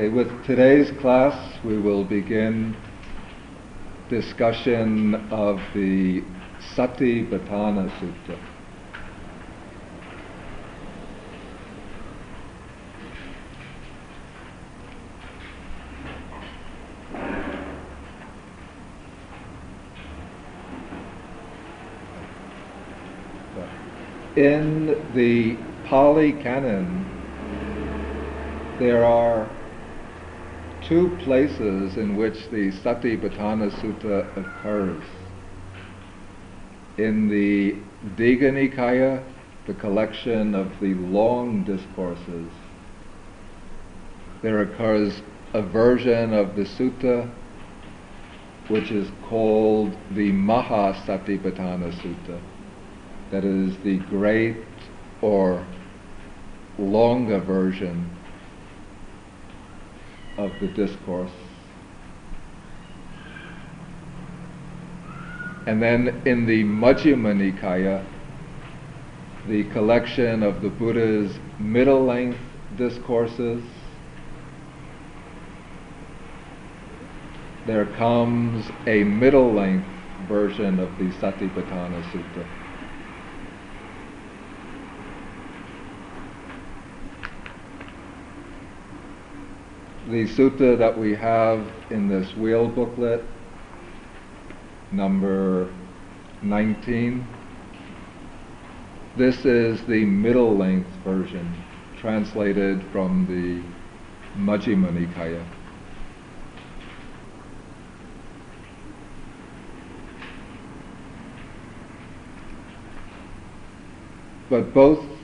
Okay, with today's class, we will begin discussion of the Satipatthana Sutta. In the Pali Canon, there are two places in which the Satipatthana Sutta occurs. In the Digha Nikaya, the collection of the long discourses, there occurs a version of the sutta which is called the Mahasatipatthana Sutta. That is the great or longer version of the discourse. And then in the Majjhima Nikaya, the collection of the Buddha's middle length discourses, there comes a middle length version of the Satipatthana Sutta. The sutta that we have in this wheel booklet, number 19. This is the middle length version, translated from the Majjhima Nikaya. But both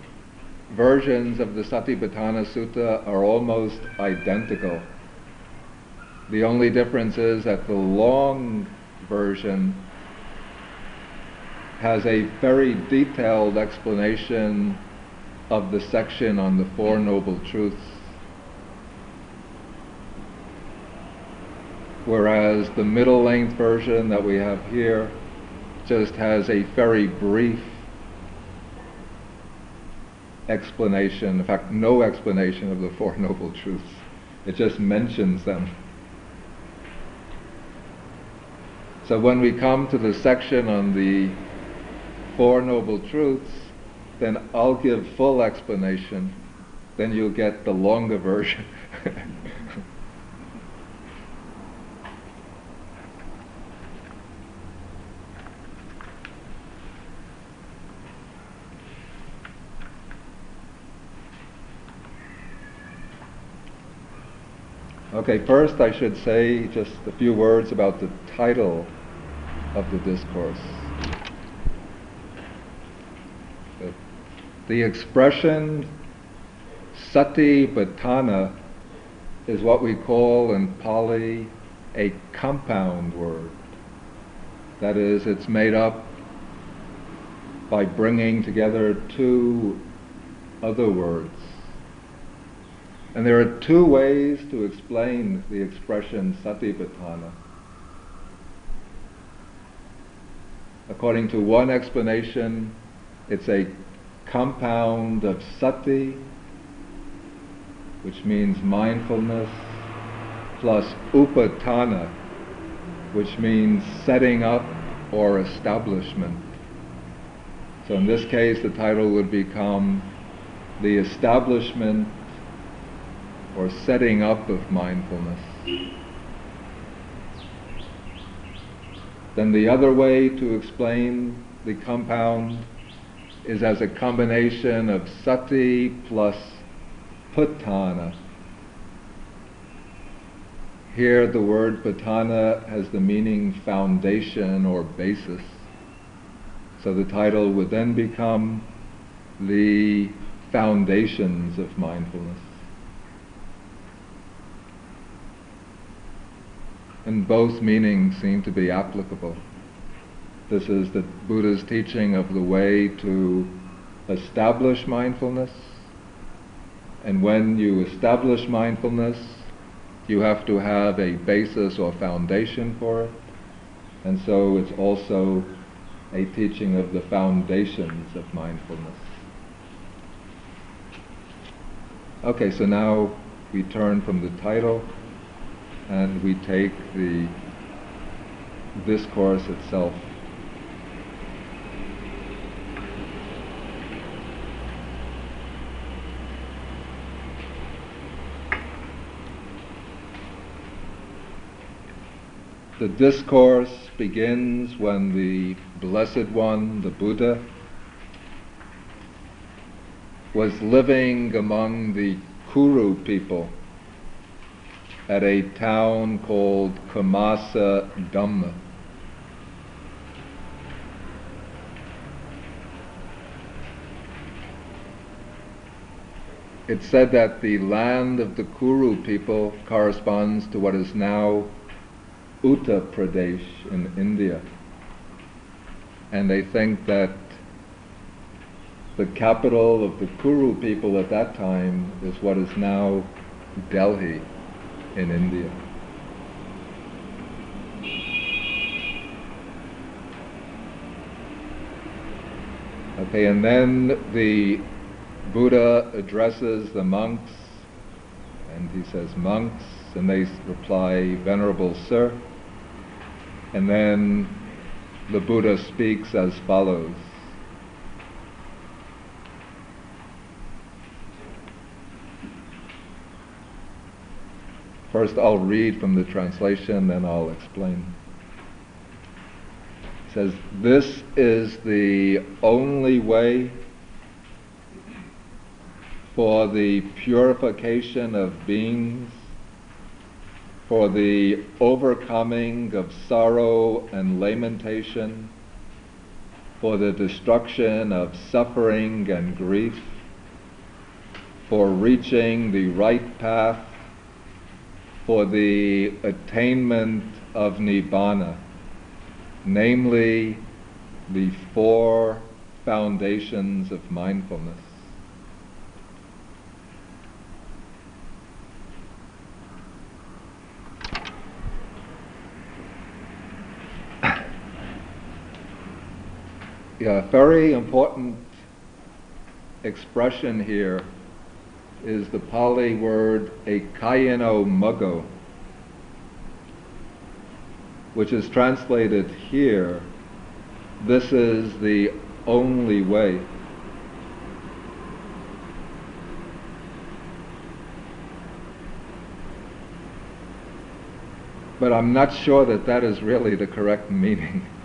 versions of the Satipatthana Sutta are almost identical. The only difference is that the long version has a very detailed explanation of the section on the Four Noble Truths, whereas the middle length version that we have here just has a very brief explanation, in fact, no explanation of the Four Noble Truths. It just mentions them. So when we come to the section on the Four Noble Truths, then I'll give full explanation, then you'll get the longer version. Okay, first I should say just a few words about the title of the discourse. Uh, the expression satipatthana is what we call in Pali a compound word. That is, it's made up by bringing together two other words. And there are two ways to explain the expression satipatthana. According to one explanation, it's a compound of sati, which means mindfulness, plus upatthana, which means setting up or establishment. So in this case, the title would become The Establishment or setting up of mindfulness. Then the other way to explain the compound is as a combination of sati plus patthana. Here the word patthana has the meaning foundation or basis. So the title would then become the foundations of mindfulness. And both meanings seem to be applicable. This is the Buddha's teaching of the way to establish mindfulness. And when you establish mindfulness, you have to have a basis or foundation for it. And so it's also a teaching of the foundations of mindfulness. Okay, so now we turn from the title and we take the discourse itself. The discourse begins when the Blessed One, the Buddha, was living among the Kuru people at a town called Kamasa Dhamma. It's said that the land of the Kuru people corresponds to what is now Uttar Pradesh in India. And they think that the capital of the Kuru people at that time is what is now Delhi in India. Okay, and then the Buddha addresses the monks and he says, Monks, and they reply, Venerable Sir. And then the Buddha speaks as follows. First, I'll read from the translation, then I'll explain. It says, This is the only way for the purification of beings for the overcoming of sorrow and lamentation, for the destruction of suffering and grief, for reaching the right path, for the attainment of Nibbana, namely the four foundations of mindfulness. yeah, very important expression here is the Pali word ekayano maggo, which is translated here, this is the only way. But I'm not sure that that is really the correct meaning.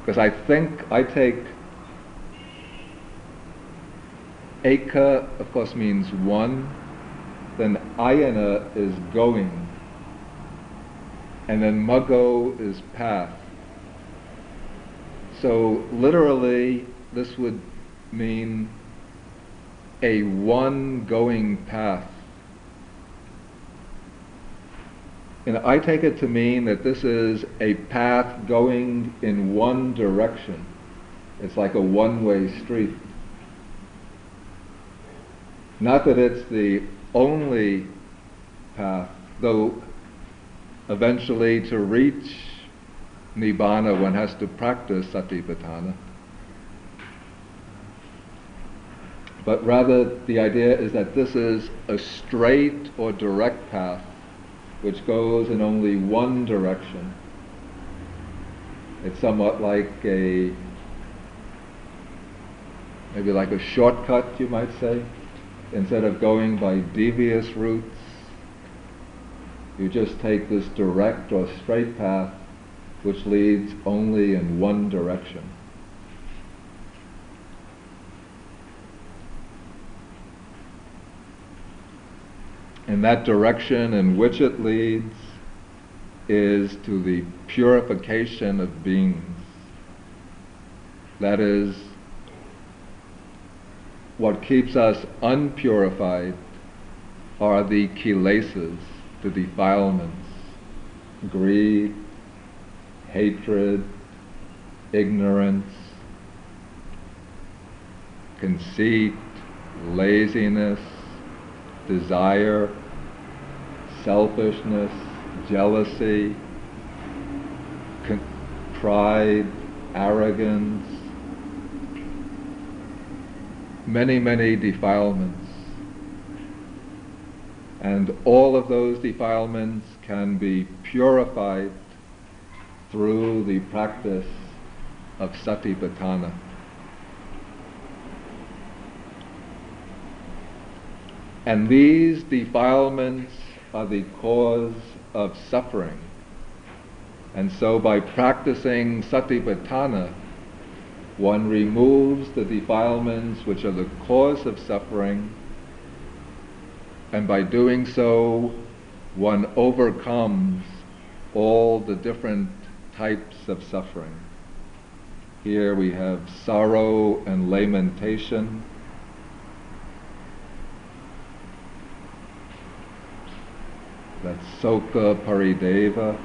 Because I think I take Eka, of course, means one, then Ayana is going, and then Maggo is path. So literally, this would mean a one going path. And I take it to mean that this is a path going in one direction. It's like a one-way street. Not that it's the only path, though eventually to reach Nibbana one has to practice Satipatthana. But rather the idea is that this is a straight or direct path which goes in only one direction. It's somewhat like a, maybe like a shortcut, you might say. Instead of going by devious routes, you just take this direct or straight path which leads only in one direction. And that direction in which it leads is to the purification of beings. That is, what keeps us unpurified are the kilesas, the defilements, greed, hatred, ignorance, conceit, laziness, desire, selfishness, jealousy, con- pride, arrogance, many, many defilements. And all of those defilements can be purified through the practice of satipatthana. And these defilements are the cause of suffering. And so by practicing satipatthana, one removes the defilements which are the cause of suffering, and by doing so, one overcomes all the different types of suffering. Here we have sorrow and lamentation. That's Soka Parideva.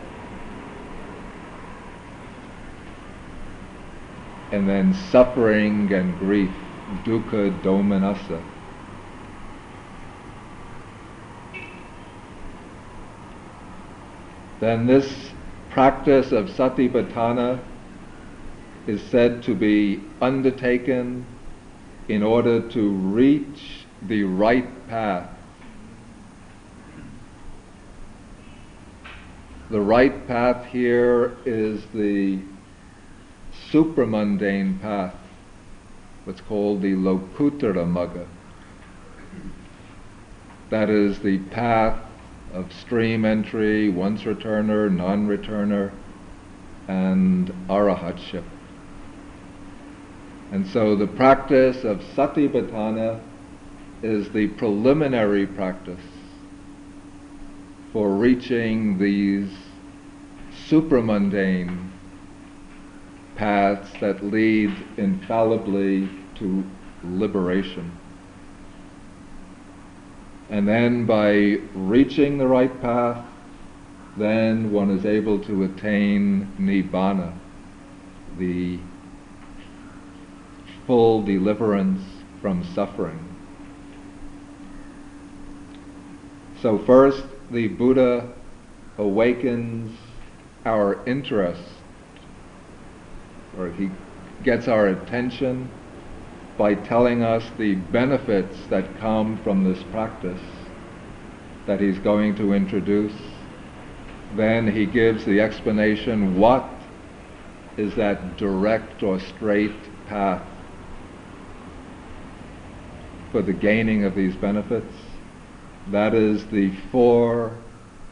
And then suffering and grief, dukkha domanassa. Then this practice of satipatthana is said to be undertaken in order to reach the right path. The right path here is the supramundane path, what's called the Lokuttara Magga. That is the path of stream entry, once returner, non returner, and arahatship. And so the practice of satipatthana is the preliminary practice for reaching these supramundane paths that lead infallibly to liberation. And then by reaching the right path, then one is able to attain nibbana, the full deliverance from suffering. So first, the Buddha awakens our interest, or he gets our attention by telling us the benefits that come from this practice that he's going to introduce. Then he gives the explanation what is that direct or straight path for the gaining of these benefits. That is the four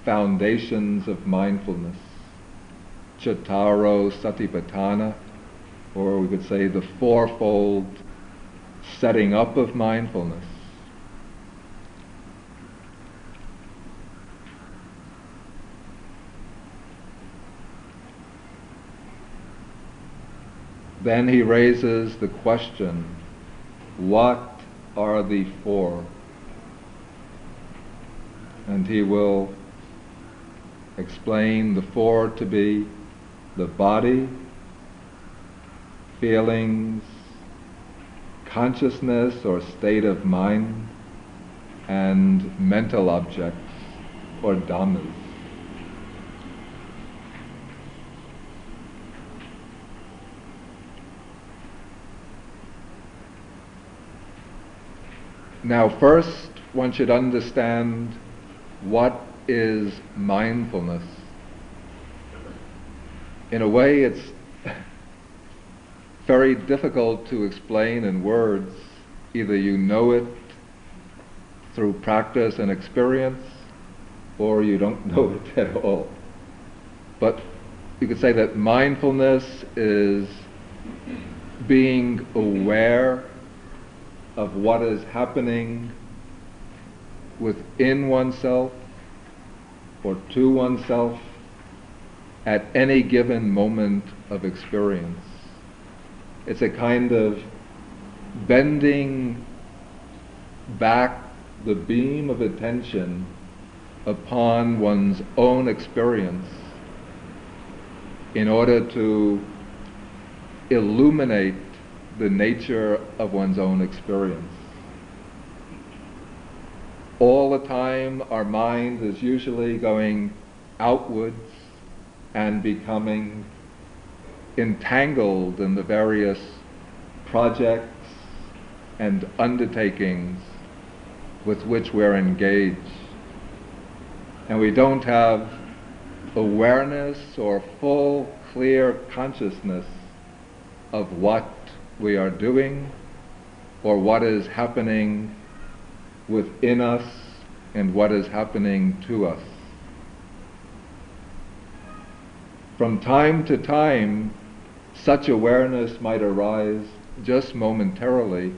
foundations of mindfulness. Cattaro Satipatthana, or we could say the fourfold setting up of mindfulness. Then he raises the question, what are the four. And he will explain the four to be the body, feelings, consciousness or state of mind, and mental objects or dhammas. Now, first, one should understand what is mindfulness. In a way, it's very difficult to explain in words. Either you know it through practice and experience, or you don't know it at all. But you could say that mindfulness is being aware of what is happening within oneself or to oneself at any given moment of experience. It's a kind of bending back the beam of attention upon one's own experience in order to illuminate the nature of one's own experience. All the time, our mind is usually going outwards and becoming entangled in the various projects and undertakings with which we're engaged. and we don't have awareness or full, clear consciousness of what we are doing or what is happening within us and what is happening to us. From time to time, such awareness might arise just momentarily,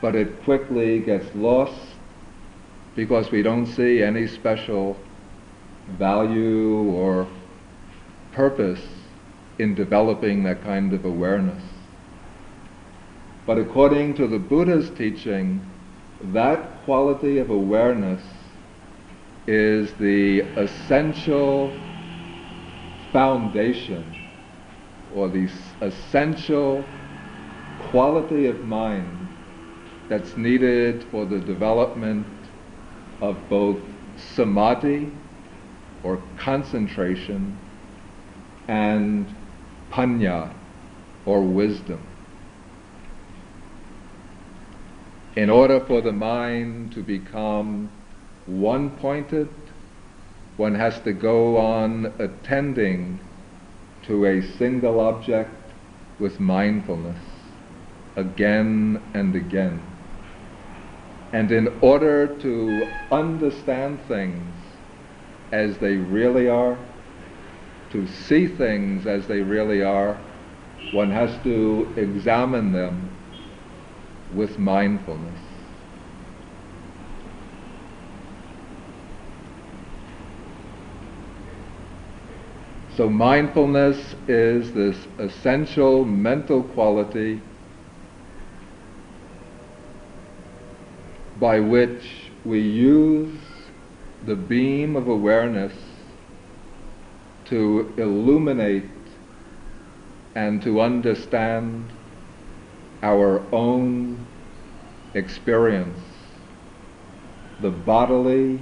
but it quickly gets lost because we don't see any special value or purpose in developing that kind of awareness. But according to the Buddha's teaching, that quality of awareness is the essential foundation or the essential quality of mind that's needed for the development of both samadhi or concentration and panya or wisdom. In order for the mind to become one pointed, one has to go on attending to a single object with mindfulness again and again. And in order to understand things as they really are, to see things as they really are, one has to examine them with mindfulness. So mindfulness is this essential mental quality by which we use the beam of awareness to illuminate and to understand our own experience, the bodily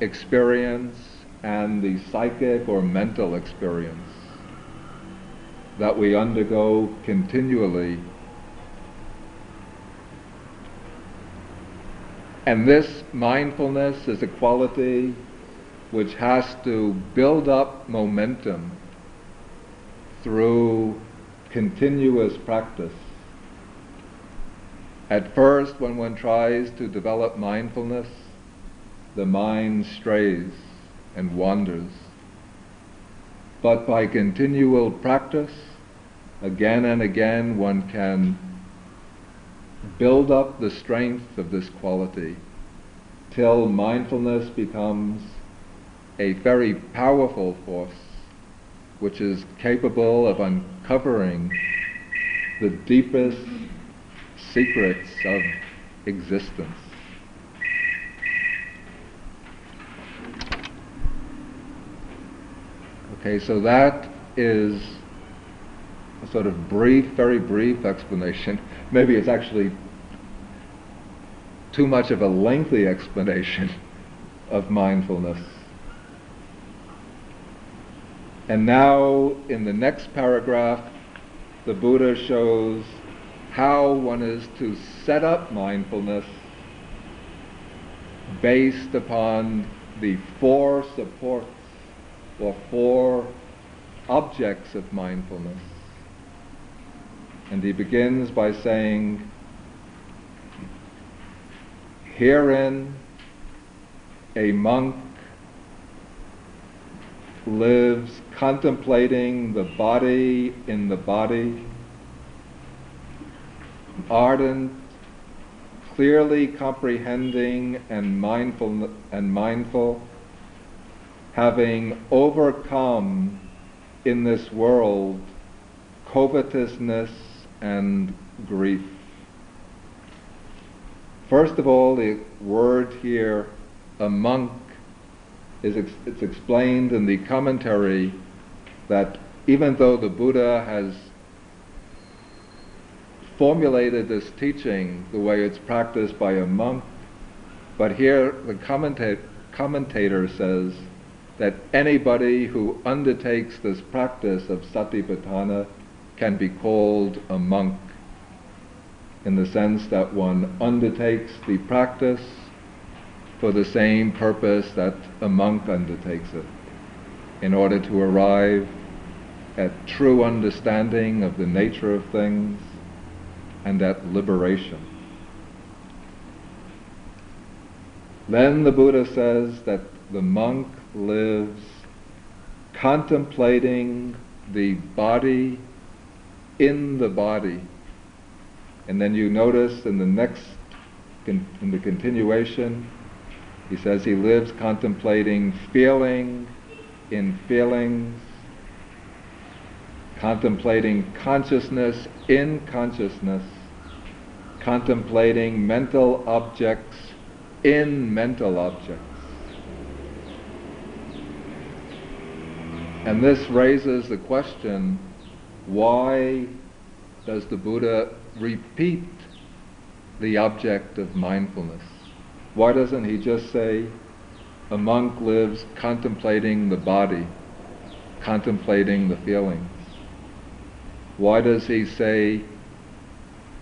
experience and the psychic or mental experience that we undergo continually. And this mindfulness is a quality which has to build up momentum through continuous practice. At first, when one tries to develop mindfulness, the mind strays and wanders. But by continual practice, again and again, one can build up the strength of this quality till mindfulness becomes a very powerful force which is capable of uncovering the deepest secrets of existence. Okay, so that is a sort of brief, very brief explanation. Maybe it's actually too much of a lengthy explanation of mindfulness. And now, in the next paragraph, the Buddha shows how one is to set up mindfulness based upon the four supports or four objects of mindfulness. And he begins by saying, Herein a monk lives contemplating the body in the body, ardent, clearly comprehending and mindful and mindful having overcome in this world covetousness and grief. First of all, the word here, a monk, is ex- it's explained in the commentary that even though the Buddha has formulated this teaching the way it's practiced by a monk, but here the commenta- commentator says that anybody who undertakes this practice of satipatthana can be called a monk in the sense that one undertakes the practice for the same purpose that a monk undertakes it, in order to arrive at true understanding of the nature of things and at liberation. Then the Buddha says that the monk lives contemplating the body in the body. And then you notice in the next, in the continuation, he says he lives contemplating feeling in feelings, contemplating consciousness in consciousness, contemplating mental objects in mental objects. And this raises the question why does the Buddha repeat the object of mindfulness? Why doesn't he just say, a monk lives contemplating the body, contemplating the feelings? Why does he say,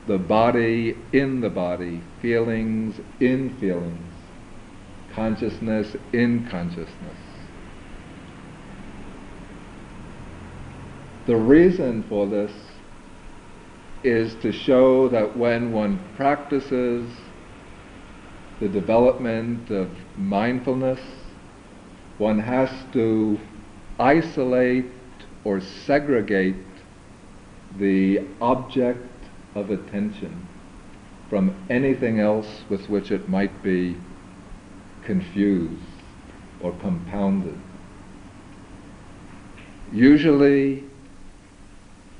the body in the body, feelings in feelings, consciousness in consciousness? The reason for this is to show that when one practices the development of mindfulness, one has to isolate or segregate the object of attention from anything else with which it might be confused or compounded. Usually,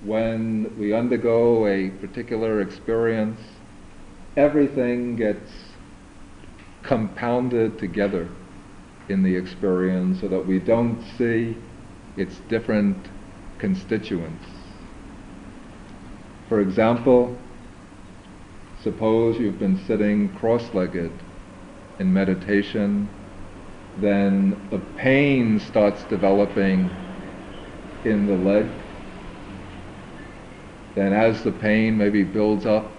when we undergo a particular experience, everything gets compounded together in the experience so that we don't see its different constituents. For example, suppose you've been sitting cross-legged in meditation, then a pain starts developing in the leg then as the pain maybe builds up,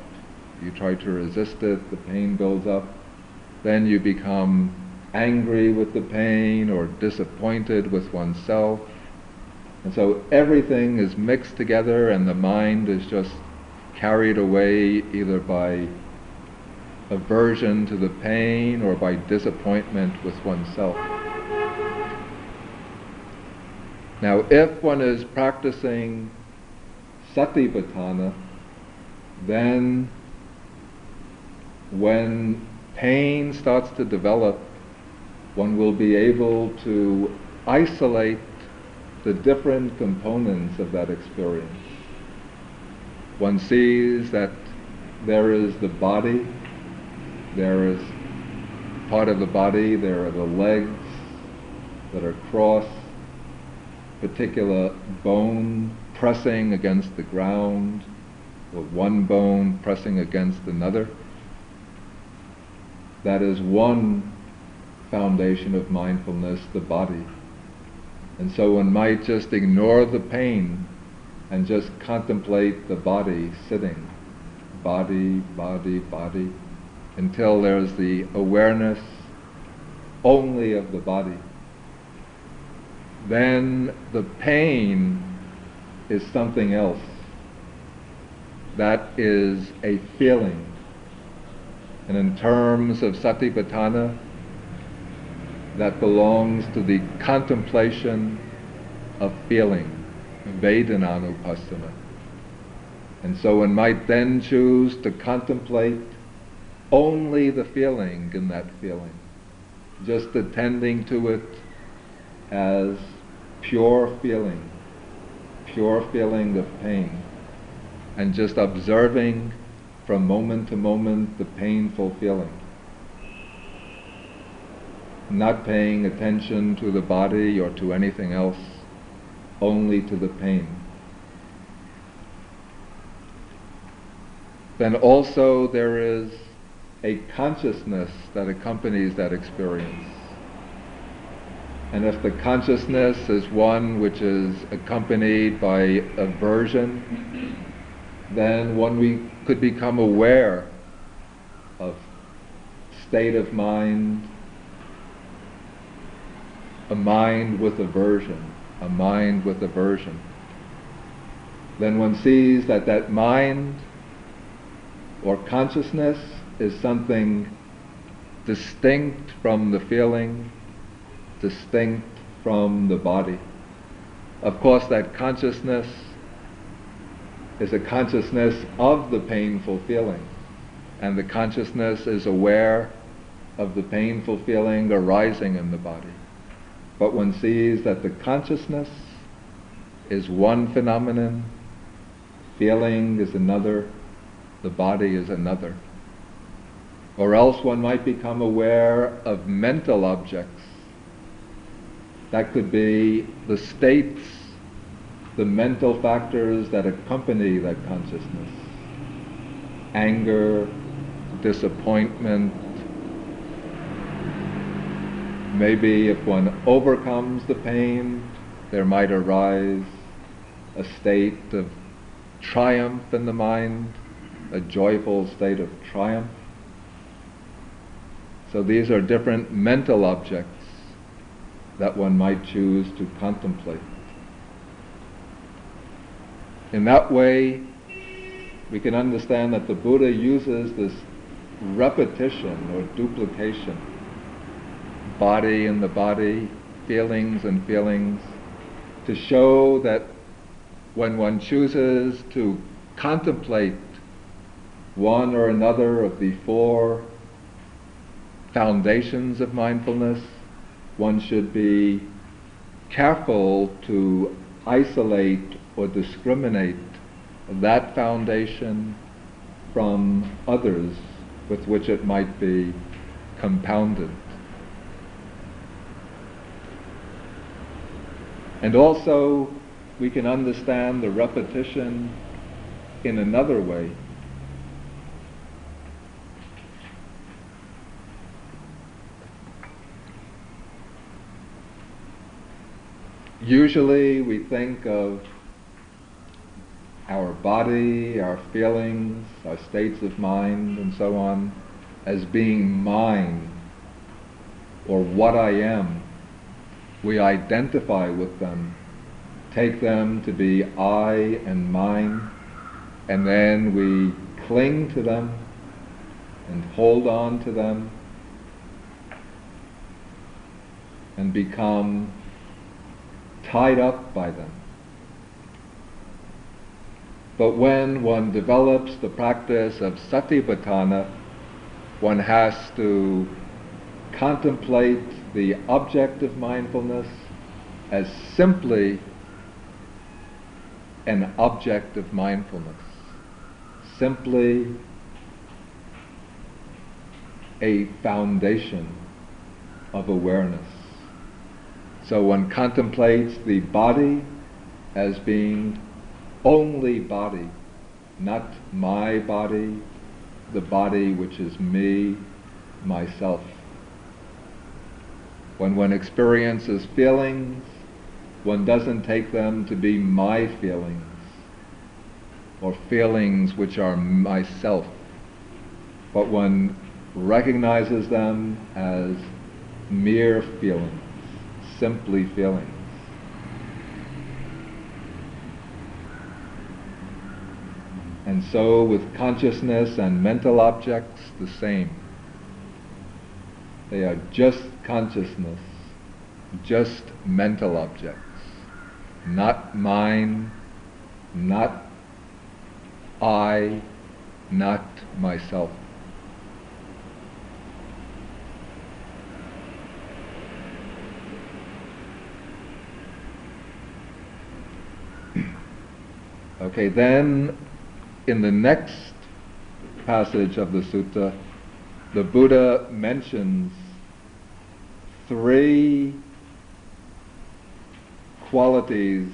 you try to resist it, the pain builds up, then you become angry with the pain or disappointed with oneself. And so everything is mixed together and the mind is just carried away either by aversion to the pain or by disappointment with oneself. Now, if one is practicing satipatthana, then when pain starts to develop, one will be able to isolate the different components of that experience. One sees that there is the body, there is part of the body, there are the legs that are crossed, particular bone pressing against the ground, or one bone pressing against another. That is one foundation of mindfulness, the body. And so one might just ignore the pain and just contemplate the body sitting, body, body, body, until there's the awareness only of the body. Then the pain is something else. That is a feeling. And in terms of satipatthana, that belongs to the contemplation of feeling, Vedananupassana. And so one might then choose to contemplate only the feeling in that feeling, just attending to it as pure feeling pure feeling of pain and just observing from moment to moment the painful feeling. Not paying attention to the body or to anything else, only to the pain. Then also there is a consciousness that accompanies that experience. And if the consciousness is one which is accompanied by aversion, then one we could become aware of state of mind a mind with aversion, a mind with aversion, then one sees that that mind or consciousness is something distinct from the feeling, distinct from the body. Of course, that consciousness is a consciousness of the painful feeling, and the consciousness is aware of the painful feeling arising in the body. But one sees that the consciousness is one phenomenon, feeling is another, the body is another. Or else one might become aware of mental objects. That could be the states, the mental factors that accompany that consciousness. Anger, disappointment. Maybe if one overcomes the pain, there might arise a state of triumph in the mind, a joyful state of triumph. So these are different mental objects that one might choose to contemplate. In that way, we can understand that the Buddha uses this repetition or duplication, body in the body, feelings and feelings, to show that when one chooses to contemplate one or another of the four foundations of mindfulness, one should be careful to isolate or discriminate that foundation from others with which it might be compounded. And also, we can understand the repetition in another way. Usually we think of our body, our feelings, our states of mind, and so on, as being mine or what I am. We identify with them, take them to be I and mine, and then we cling to them and hold on to them and become tied up by them. But when one develops the practice of satipatthana, one has to contemplate the object of mindfulness as simply an object of mindfulness, simply a foundation of awareness. So one contemplates the body as being only body, not my body, the body which is me, myself. When one experiences feelings, one doesn't take them to be my feelings or feelings which are myself, but one recognizes them as mere feelings simply feelings. And so with consciousness and mental objects, the same. They are just consciousness, just mental objects, not mine, not I, not myself. Okay, then in the next passage of the sutta, the Buddha mentions three qualities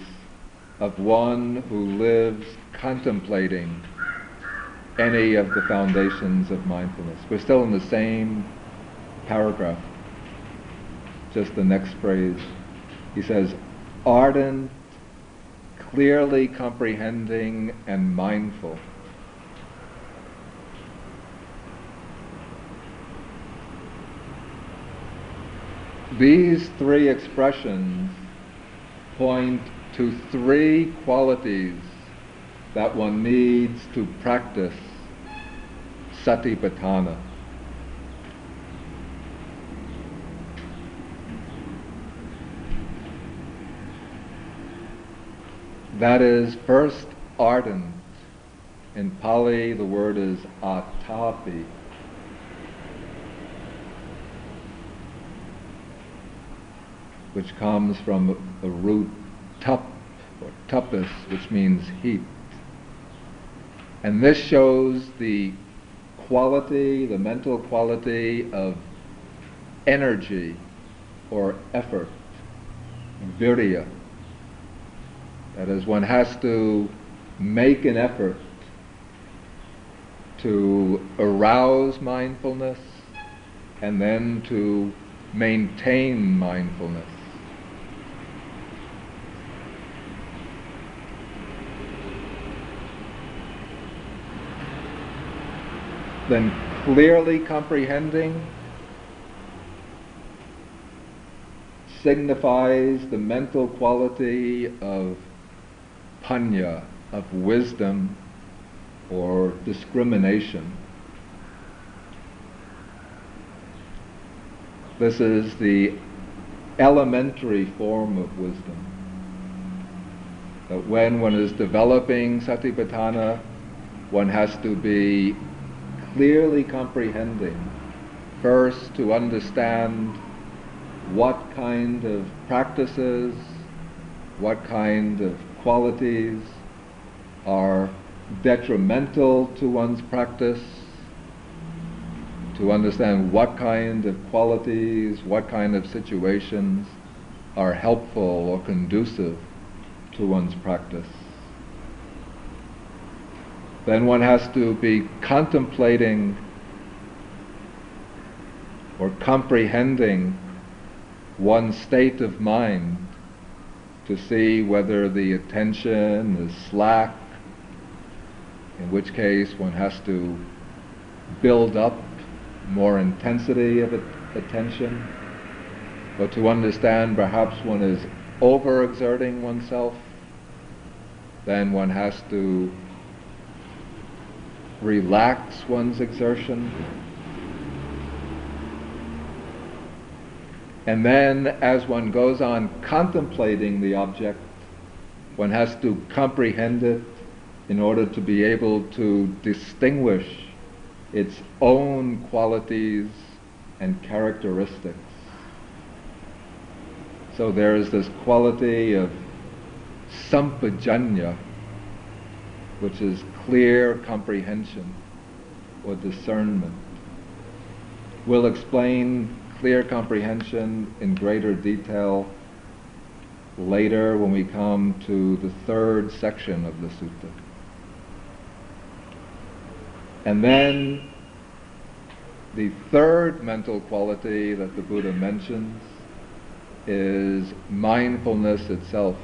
of one who lives contemplating any of the foundations of mindfulness. We're still in the same paragraph, just the next phrase. He says, ardent clearly comprehending and mindful. these three expressions point to three qualities that one needs to practice satipatthana. That is first ardent. In Pali, the word is atapi. Which comes from the root tap or tapas, which means heat. And this shows the quality, the mental quality of energy or effort, virya. That is, one has to make an effort to arouse mindfulness and then to maintain mindfulness. Then clearly comprehending signifies the mental quality of panna, of wisdom or discrimination. This is the elementary form of wisdom. That when one is developing satipatthana, one has to be clearly comprehending, first to understand what kind of practices, what kind of qualities are detrimental to one's practice, to understand what kind of qualities, what kind of situations are helpful or conducive to one's practice. Then one has to be contemplating or comprehending one's state of mind to see whether the attention is slack, in which case one has to build up more intensity of attention, but to understand perhaps one is overexerting oneself, then one has to relax one's exertion And then, as one goes on contemplating the object, one has to comprehend it in order to be able to distinguish its own qualities and characteristics. So there is this quality of sampajanna, which is clear comprehension or discernment. We'll explain clear comprehension in greater detail later when we come to the third section of the sutta. And then the third mental quality that the Buddha mentions is mindfulness itself.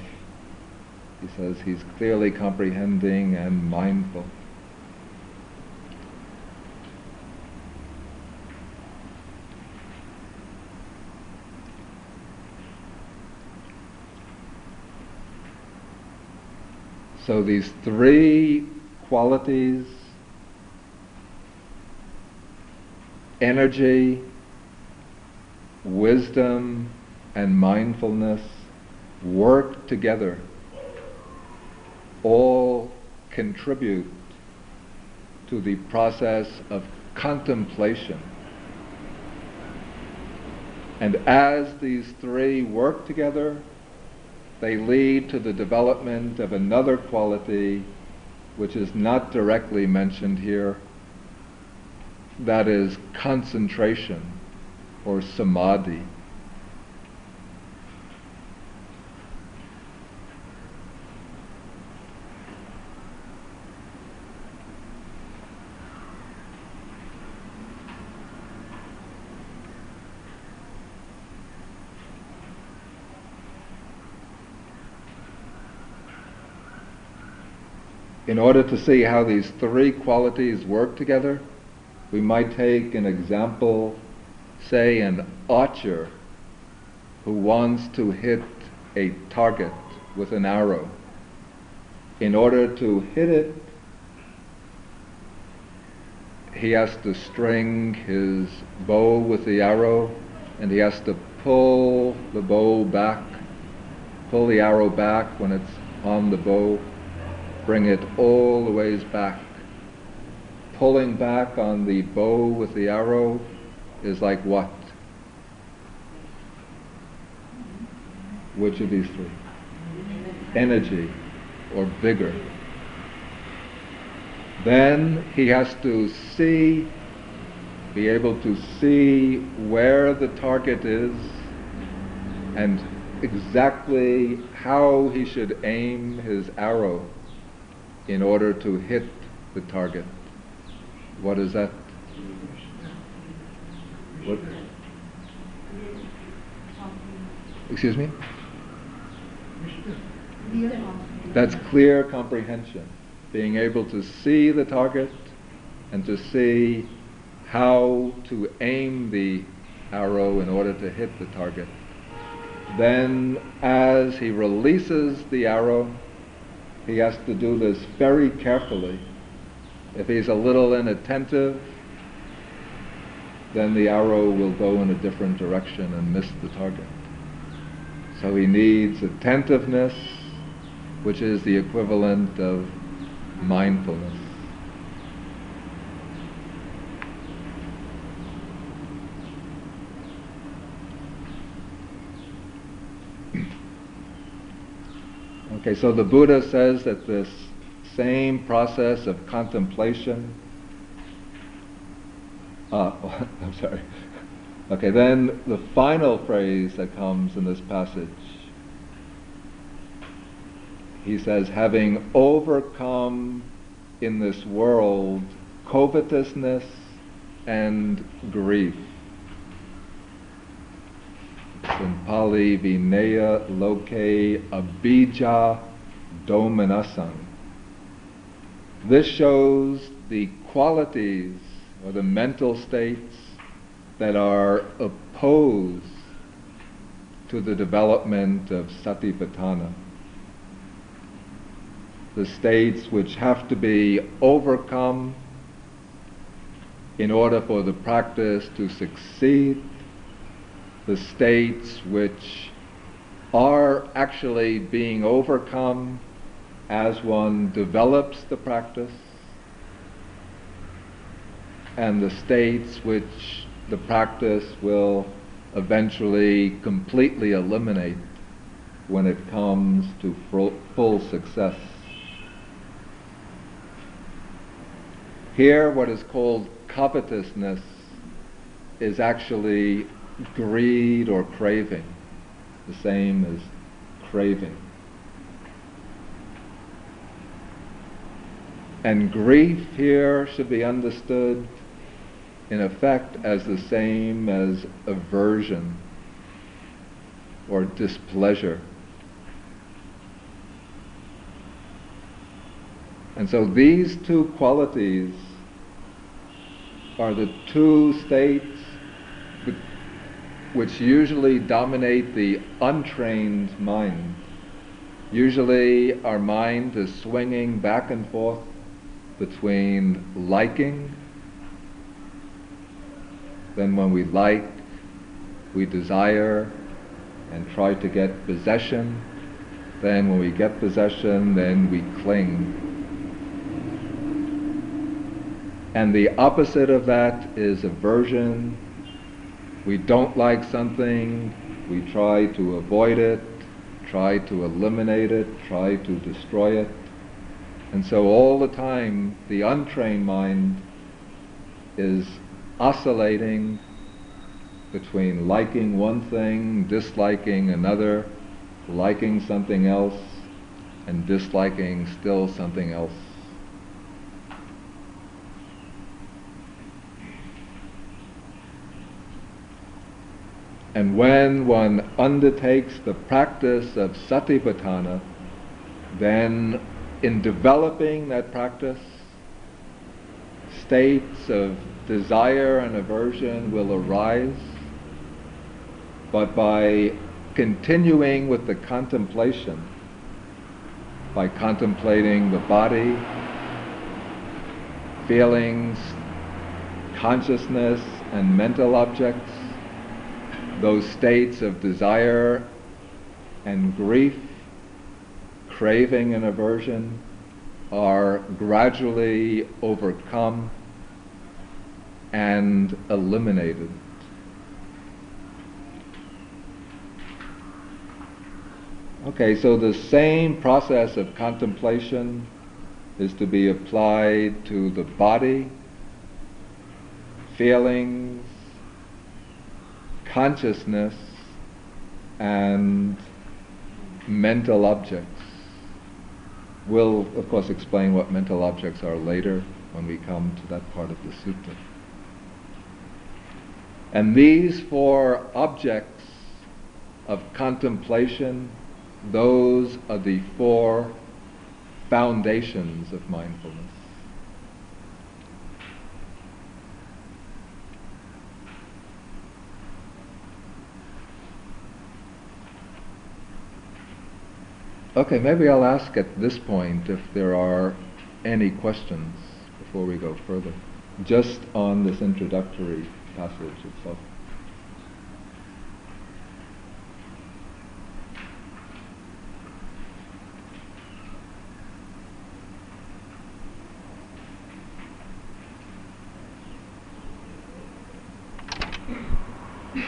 He says he's clearly comprehending and mindful. So these three qualities energy, wisdom, and mindfulness work together, all contribute to the process of contemplation. And as these three work together, they lead to the development of another quality which is not directly mentioned here, that is concentration or samadhi. In order to see how these three qualities work together, we might take an example, say an archer who wants to hit a target with an arrow. In order to hit it, he has to string his bow with the arrow and he has to pull the bow back, pull the arrow back when it's on the bow, bring it all the ways back. Pulling back on the bow with the arrow is like what? Which of these three? Energy or vigor. Then he has to see, be able to see where the target is and exactly how he should aim his arrow in order to hit the target. What is that? What? Excuse me? That's clear comprehension. Being able to see the target and to see how to aim the arrow in order to hit the target. Then, as he releases the arrow, he has to do this very carefully. If he's a little inattentive, then the arrow will go in a different direction and miss the target. So he needs attentiveness, which is the equivalent of mindfulness. Okay, so the Buddha says that this same process of contemplation. Uh, I'm sorry. Okay, then the final phrase that comes in this passage. He says, having overcome in this world covetousness and grief. In Pali, Vineyya Loke Abhijja Domanassam. This shows the qualities or the mental states that are opposed to the development of satipatthana. The states which have to be overcome in order for the practice to succeed, the states which are actually being overcome as one develops the practice, and the states which the practice will eventually completely eliminate when it comes to full success. Here, what is called covetousness is actually greed or craving, the same as craving. And grief here should be understood in effect as the same as aversion or displeasure. And so these two qualities are the two states which usually dominate the untrained mind. Usually our mind is swinging back and forth between liking, then when we like, we desire and try to get possession. Then when we get possession, then we cling. And the opposite of that is aversion. We don't like something, we try to avoid it, try to eliminate it, try to destroy it. And so all the time, the untrained mind is oscillating between liking one thing, disliking another, liking something else, and disliking still something else. And when one undertakes the practice of satipatthana, then in developing that practice, states of desire and aversion will arise, but by continuing with the contemplation by contemplating the body, feelings, consciousness, and mental objects, those states of desire and grief, craving and aversion are gradually overcome and eliminated. Okay, so the same process of contemplation is to be applied to the body, feelings, consciousness, and mental objects. We'll, of course, explain what mental objects are later when we come to that part of the sutta. And these four objects of contemplation those are the four foundations of mindfulness. Okay, maybe I'll ask at this point if there are any questions before we go further, just on this introductory passage itself.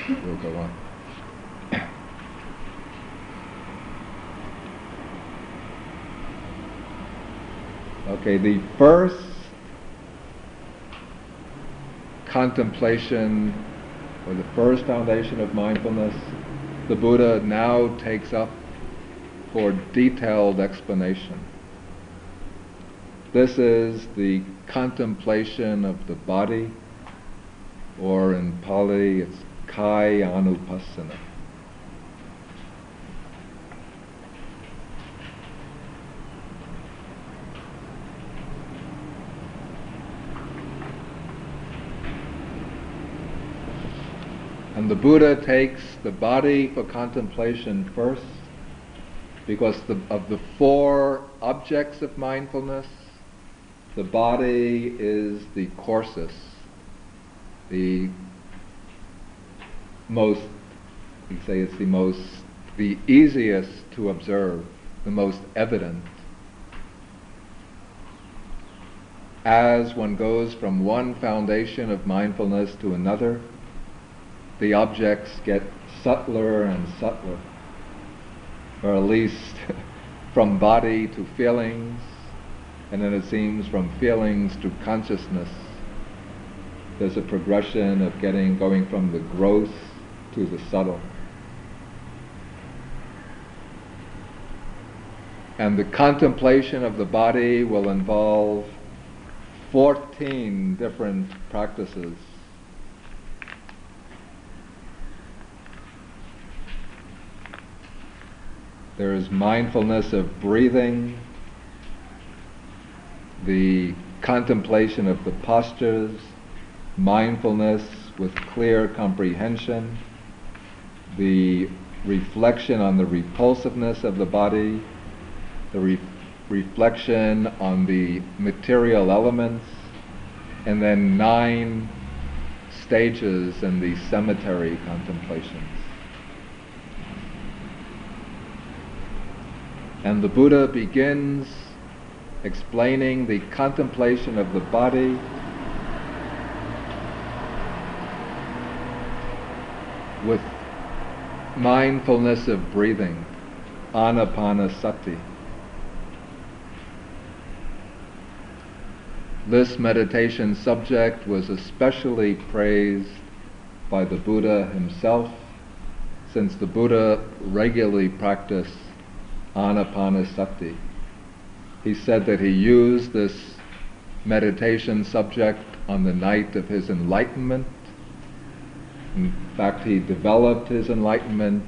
We'll go on. Okay, the first contemplation or the first foundation of mindfulness, the Buddha now takes up for detailed explanation. This is the contemplation of the body, or in Pali it's Kaya Anupassana. And the Buddha takes the body for contemplation first because the, of the four objects of mindfulness, the body is the coarsest, the most, we say it's the most, the easiest to observe, the most evident. As one goes from one foundation of mindfulness to another, the objects get subtler and subtler, or at least from body to feelings, and then it seems from feelings to consciousness. There's a progression of getting, going from the gross to the subtle. And the contemplation of the body will involve 14 different practices. There is mindfulness of breathing, the contemplation of the postures, mindfulness with clear comprehension, the reflection on the repulsiveness of the body, the re- reflection on the material elements, and then nine stages in the cemetery contemplations. And the Buddha begins explaining the contemplation of the body with mindfulness of breathing, anapanasati. This meditation subject was especially praised by the Buddha himself, since the Buddha regularly practiced anapanasati. He said that he used this meditation subject on the night of his enlightenment in fact, he developed his enlightenment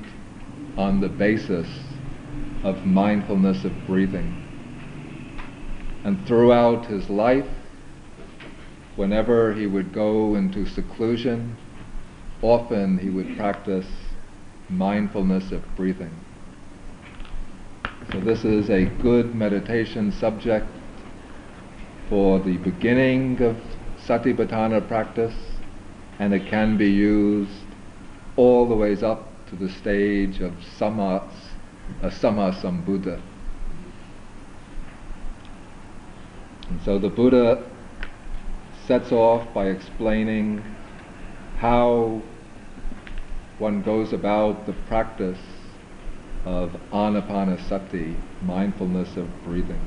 on the basis of mindfulness of breathing. And throughout his life, whenever he would go into seclusion, often he would practice mindfulness of breathing. So this is a good meditation subject for the beginning of Satipatthana practice and it can be used all the ways up to the stage of Samma, a uh, Sammasambuddha. And so the Buddha sets off by explaining how one goes about the practice of anapanasati, mindfulness of breathing.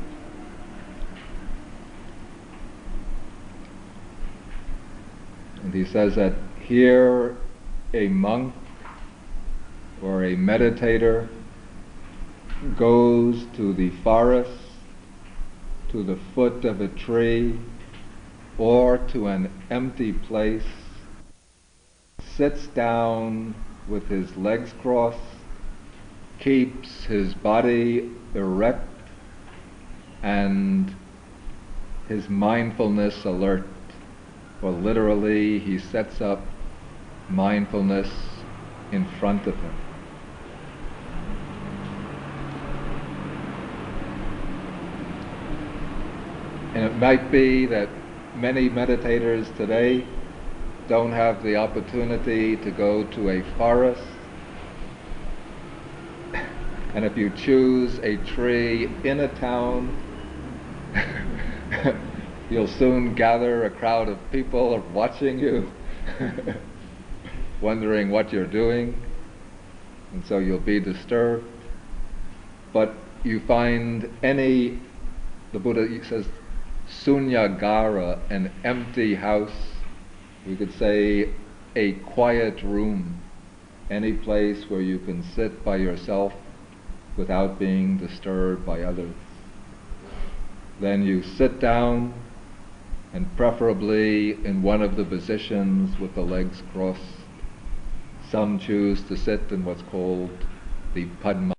And he says that here a monk or a meditator goes to the forest, to the foot of a tree, or to an empty place, sits down with his legs crossed, keeps his body erect, and his mindfulness alert. Or literally, he sets up mindfulness in front of him. And it might be that many meditators today don't have the opportunity to go to a forest. And if you choose a tree in a town, you'll soon gather a crowd of people watching you, wondering what you're doing, and so you'll be disturbed. But you find any, the Buddha says, sunnagara, an empty house, we could say a quiet room, any place where you can sit by yourself without being disturbed by others. Then you sit down and preferably in one of the positions with the legs crossed. Some choose to sit in what's called the Padma.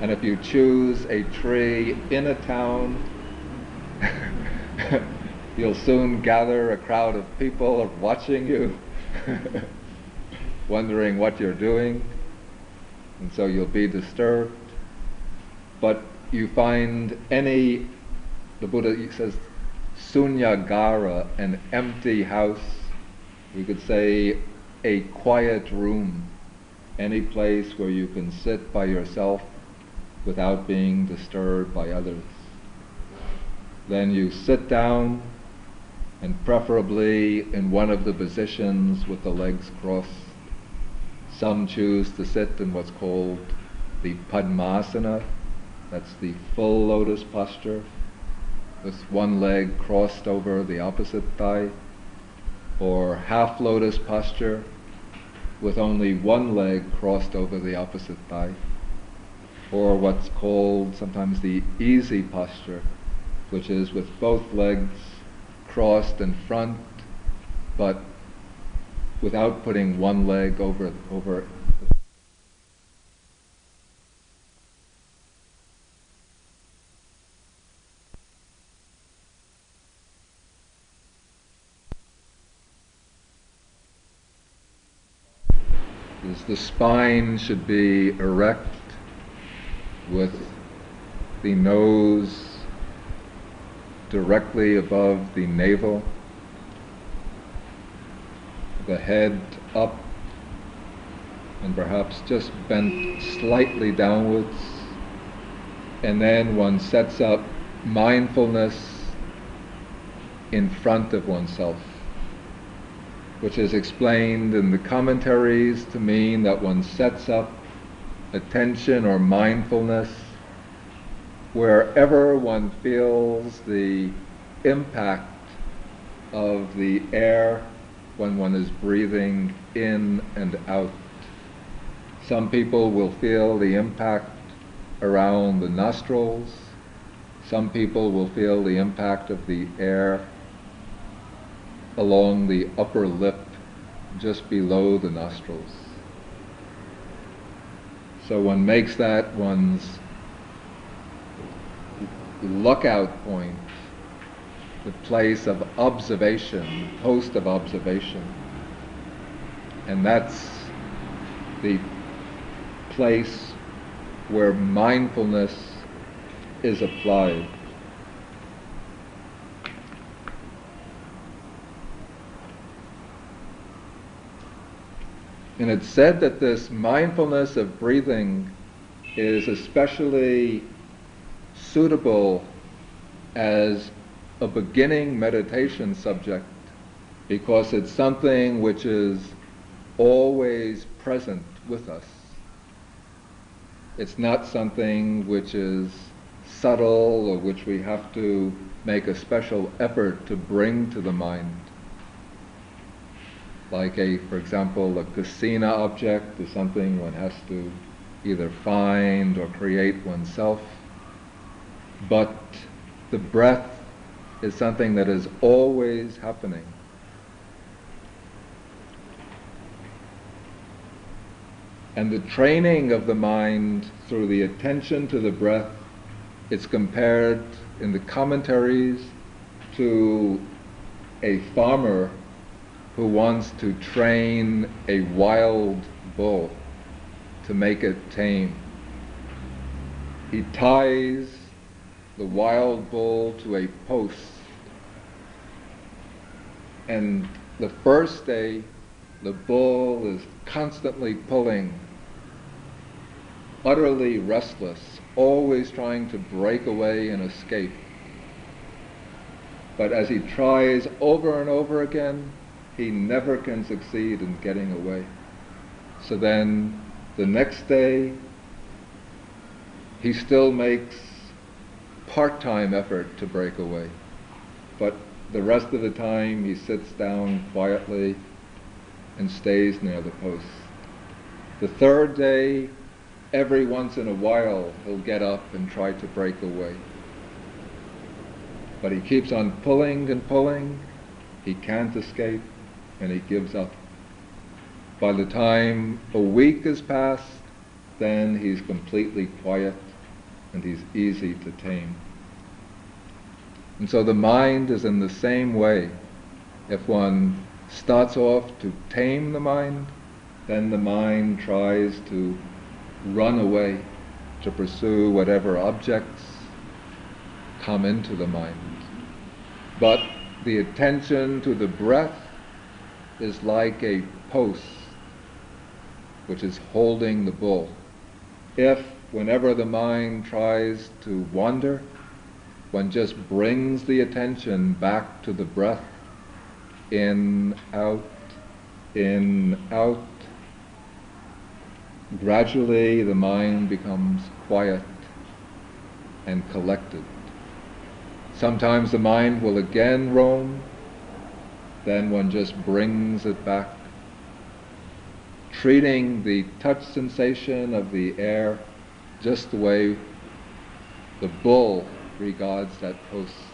And if you choose a tree in a town, you'll soon gather a crowd of people watching you, wondering what you're doing and so you'll be disturbed. But you find any, the Buddha says, sunnagara, an empty house, we could say a quiet room, any place where you can sit by yourself without being disturbed by others. Then you sit down and preferably in one of the positions with the legs crossed. Some choose to sit in what's called the Padmasana, that's the full lotus posture, with one leg crossed over the opposite thigh, or half lotus posture, with only one leg crossed over the opposite thigh, or what's called sometimes the easy posture, which is with both legs crossed in front, but without putting one leg over over the spine should be erect with the nose directly above the navel the head up and perhaps just bent slightly downwards. And then one sets up mindfulness in front of oneself, which is explained in the commentaries to mean that one sets up attention or mindfulness wherever one feels the impact of the air when one is breathing in and out. Some people will feel the impact around the nostrils. Some people will feel the impact of the air along the upper lip just below the nostrils. So one makes that one's lookout point the place of observation, post of observation. And that's the place where mindfulness is applied. And it's said that this mindfulness of breathing is especially suitable as a beginning meditation subject because it's something which is always present with us. It's not something which is subtle or which we have to make a special effort to bring to the mind. Like a, for example, a kasina object is something one has to either find or create oneself. But the breath is something that is always happening. And the training of the mind through the attention to the breath, it's compared in the commentaries to a farmer who wants to train a wild bull to make it tame. He ties the wild bull to a post. And the first day, the bull is constantly pulling, utterly restless, always trying to break away and escape. But as he tries over and over again, he never can succeed in getting away. So then the next day, he still makes part-time effort to break away. But the rest of the time he sits down quietly and stays near the post. The third day, every once in a while, he'll get up and try to break away. But he keeps on pulling and pulling. He can't escape and he gives up. By the time a week has passed, then he's completely quiet and he's easy to tame. And so the mind is in the same way. If one starts off to tame the mind, then the mind tries to run away to pursue whatever objects come into the mind. But the attention to the breath is like a post which is holding the bull. If, whenever the mind tries to wander, one just brings the attention back to the breath, in, out, in, out, gradually the mind becomes quiet and collected. Sometimes the mind will again roam, then one just brings it back treating the touch sensation of the air just the way the bull regards that post.